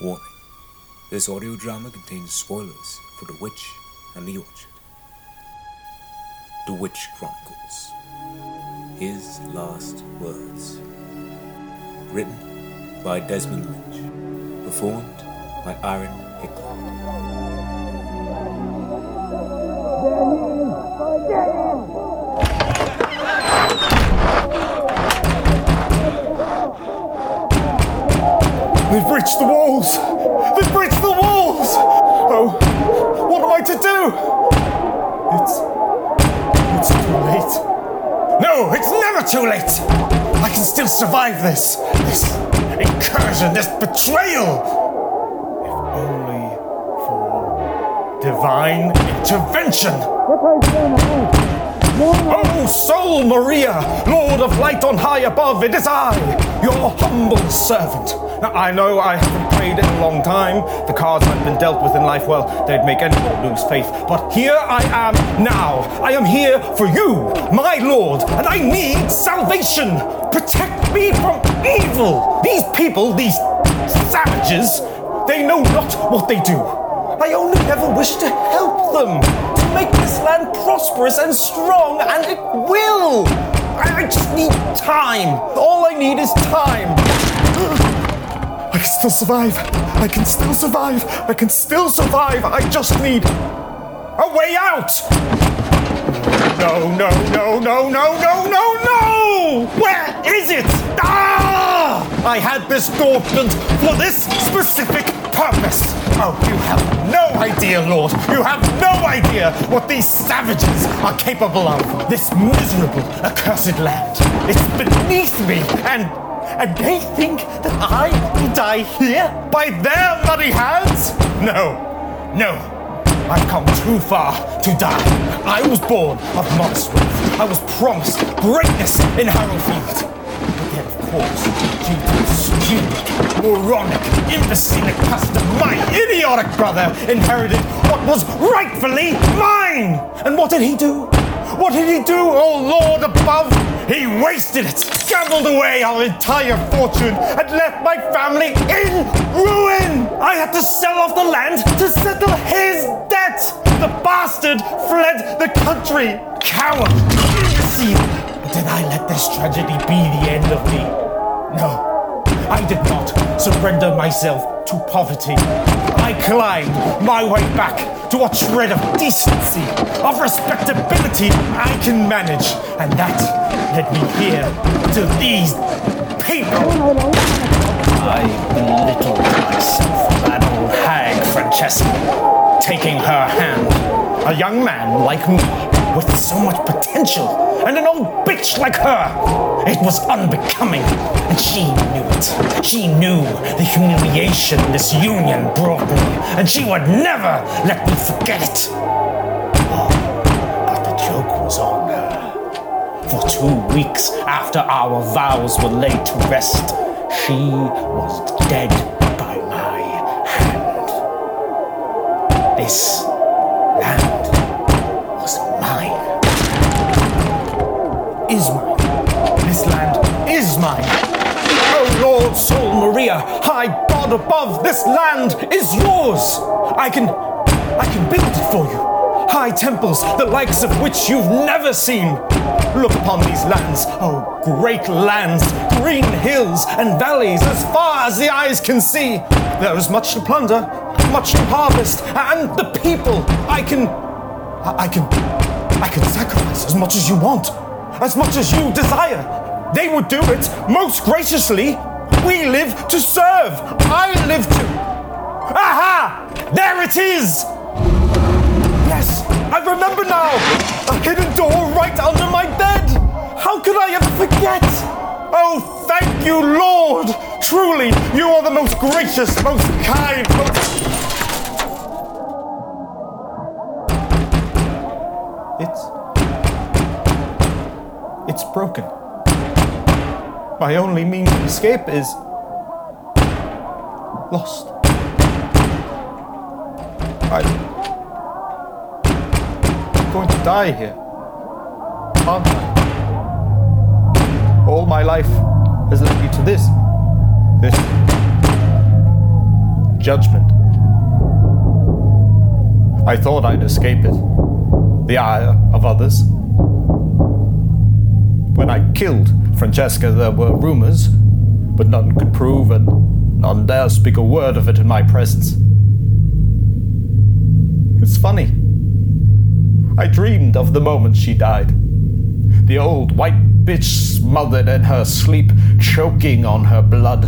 Warning this audio drama contains spoilers for The Witch and the Orchard. The Witch Chronicles His Last Words. Written by Desmond Lynch. Performed by Aaron Hickler. They've breached the walls! They've breached the walls! Oh, what am I to do? It's. It's too late. No, it's never too late! I can still survive this! This incursion, this betrayal! If only for divine intervention! Oh, Soul Maria, Lord of light on high above, it is I, your humble servant. Now, I know I haven't prayed in a long time. The cards I've been dealt with in life, well, they'd make anyone lose faith. But here I am now. I am here for you, my Lord, and I need salvation. Protect me from evil. These people, these savages, they know not what they do. I only ever wish to help them, to make this land prosperous and strong, and it will. I, just need time. All I need is time. I can still survive. I can still survive. I can still survive. I just need a way out. No, no, no, no, no, no, no, no! Where is it? Ah! I had this door for this specific purpose. Oh, you have no idea, Lord. You have no idea what these savages are capable of. This miserable, accursed land. It's beneath me, and and they think that I will die here by their bloody hands? No, no. I've come too far to die. I was born of wealth. I was promised greatness in Harrowfield. But then, of course, due to stupid, moronic, imbecilic custom, my idiotic brother inherited what was rightfully mine. And what did he do? What did he do, oh Lord above? He wasted it, gambled away our entire fortune, and left my family in ruin! I had to sell off the land to settle his debt! The bastard fled the country! Coward! Imbecile! Did I let this tragedy be the end of me? No. I did not surrender myself to poverty. I climbed my way back to a shred of decency, of respectability I can manage, and that led me here to these people. I belittled myself that old hag, Francesca, taking her hand. A young man like me, with so much potential, and an old bitch like her. It was unbecoming, and she knew it. She knew the humiliation this union brought me, and she would never let me forget it. But the joke was on her. For two weeks after our vows were laid to rest, she was dead above, this land is yours. I can, I can build it for you. High temples, the likes of which you've never seen. Look upon these lands, oh great lands, green hills and valleys as far as the eyes can see. There is much to plunder, much to harvest, and the people. I can, I, can, I can sacrifice as much as you want, as much as you desire. They would do it most graciously. We live to serve. I live to. Aha! There it is! Yes, I remember now! A hidden door right under my bed! How could I ever forget? Oh, thank you, Lord! Truly, you are the most gracious, most kind, most. It's. It's broken. My only means of escape is. lost. I'm going to die here. Aren't I? All my life has led me to this. This. judgment. I thought I'd escape it, the ire of others. When I killed Francesca, there were rumors, but none could prove, and none dare speak a word of it in my presence. It's funny. I dreamed of the moment she died. The old white bitch smothered in her sleep, choking on her blood.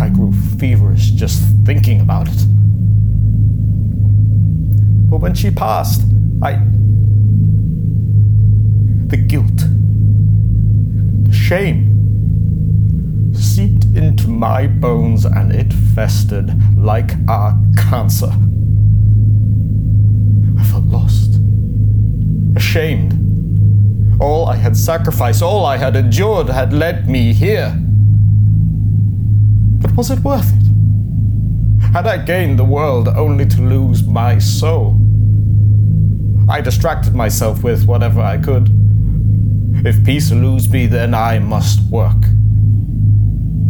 I grew feverish just thinking about it. But when she passed, I. The guilt, the shame seeped into my bones and it festered like a cancer. I felt lost, ashamed. All I had sacrificed, all I had endured had led me here. But was it worth it? Had I gained the world only to lose my soul? I distracted myself with whatever I could. If peace eludes me, then I must work.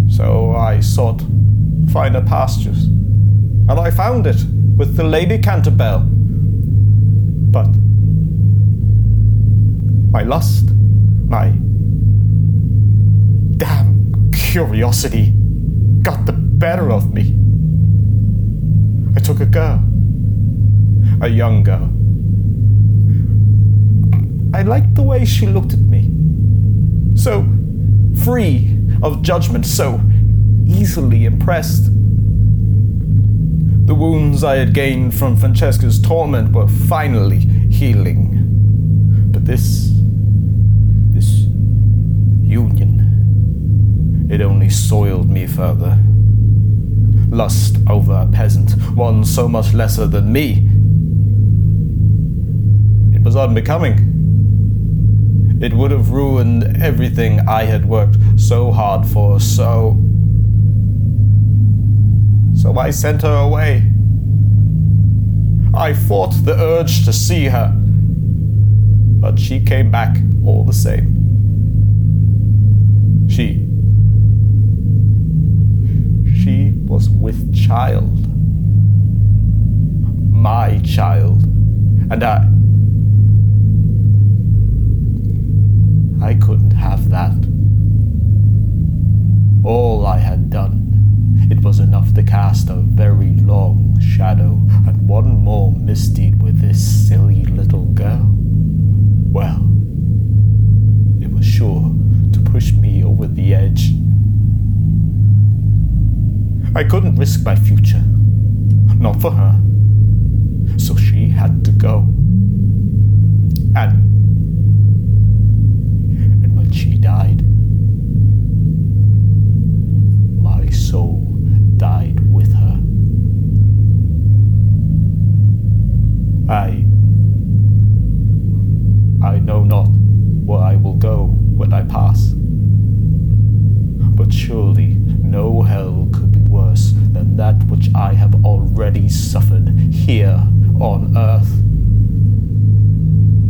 So I sought finer pastures, and I found it with the Lady Canterbell. But my lust, my damn curiosity got the better of me. I took a girl, a young girl. I liked the way she looked at me. So free of judgment, so easily impressed. The wounds I had gained from Francesca's torment were finally healing. But this. this union. It only soiled me further. Lust over a peasant, one so much lesser than me. It was unbecoming. It would have ruined everything I had worked so hard for, so. So I sent her away. I fought the urge to see her, but she came back all the same. She. She was with child. My child. And I. I had done, it was enough to cast a very long shadow and one more misdeed with this silly little girl. Well, it was sure to push me over the edge. I couldn't risk my future, not for her. So she had to go. And on earth.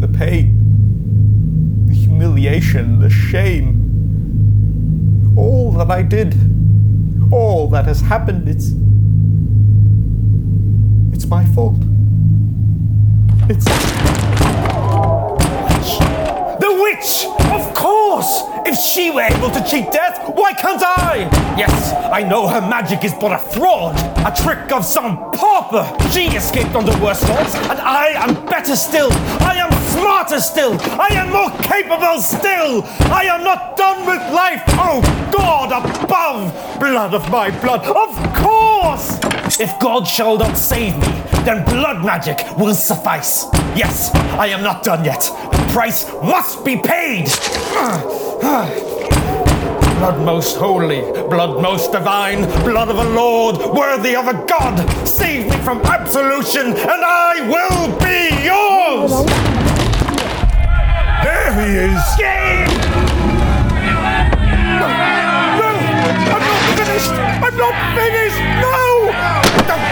The pain, the humiliation, the shame, all that I did, all that has happened, it's. It's my fault. It's. The witch! Of course! She were able to cheat death, why can't I? Yes, I know her magic is but a fraud, a trick of some pauper. She escaped on the worst odds, and I am better still. I am smarter still. I am more capable still. I am not done with life. Oh, God above! Blood of my blood, of course! If God shall not save me, then blood magic will suffice. Yes, I am not done yet. Price must be paid. Blood most holy, blood most divine, blood of a lord, worthy of a god. Save me from absolution, and I will be yours. There he is. No, no, I'm not finished. I'm not finished. No, don't,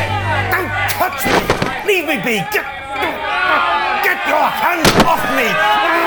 don't touch me. Leave me be. Get your hands off me.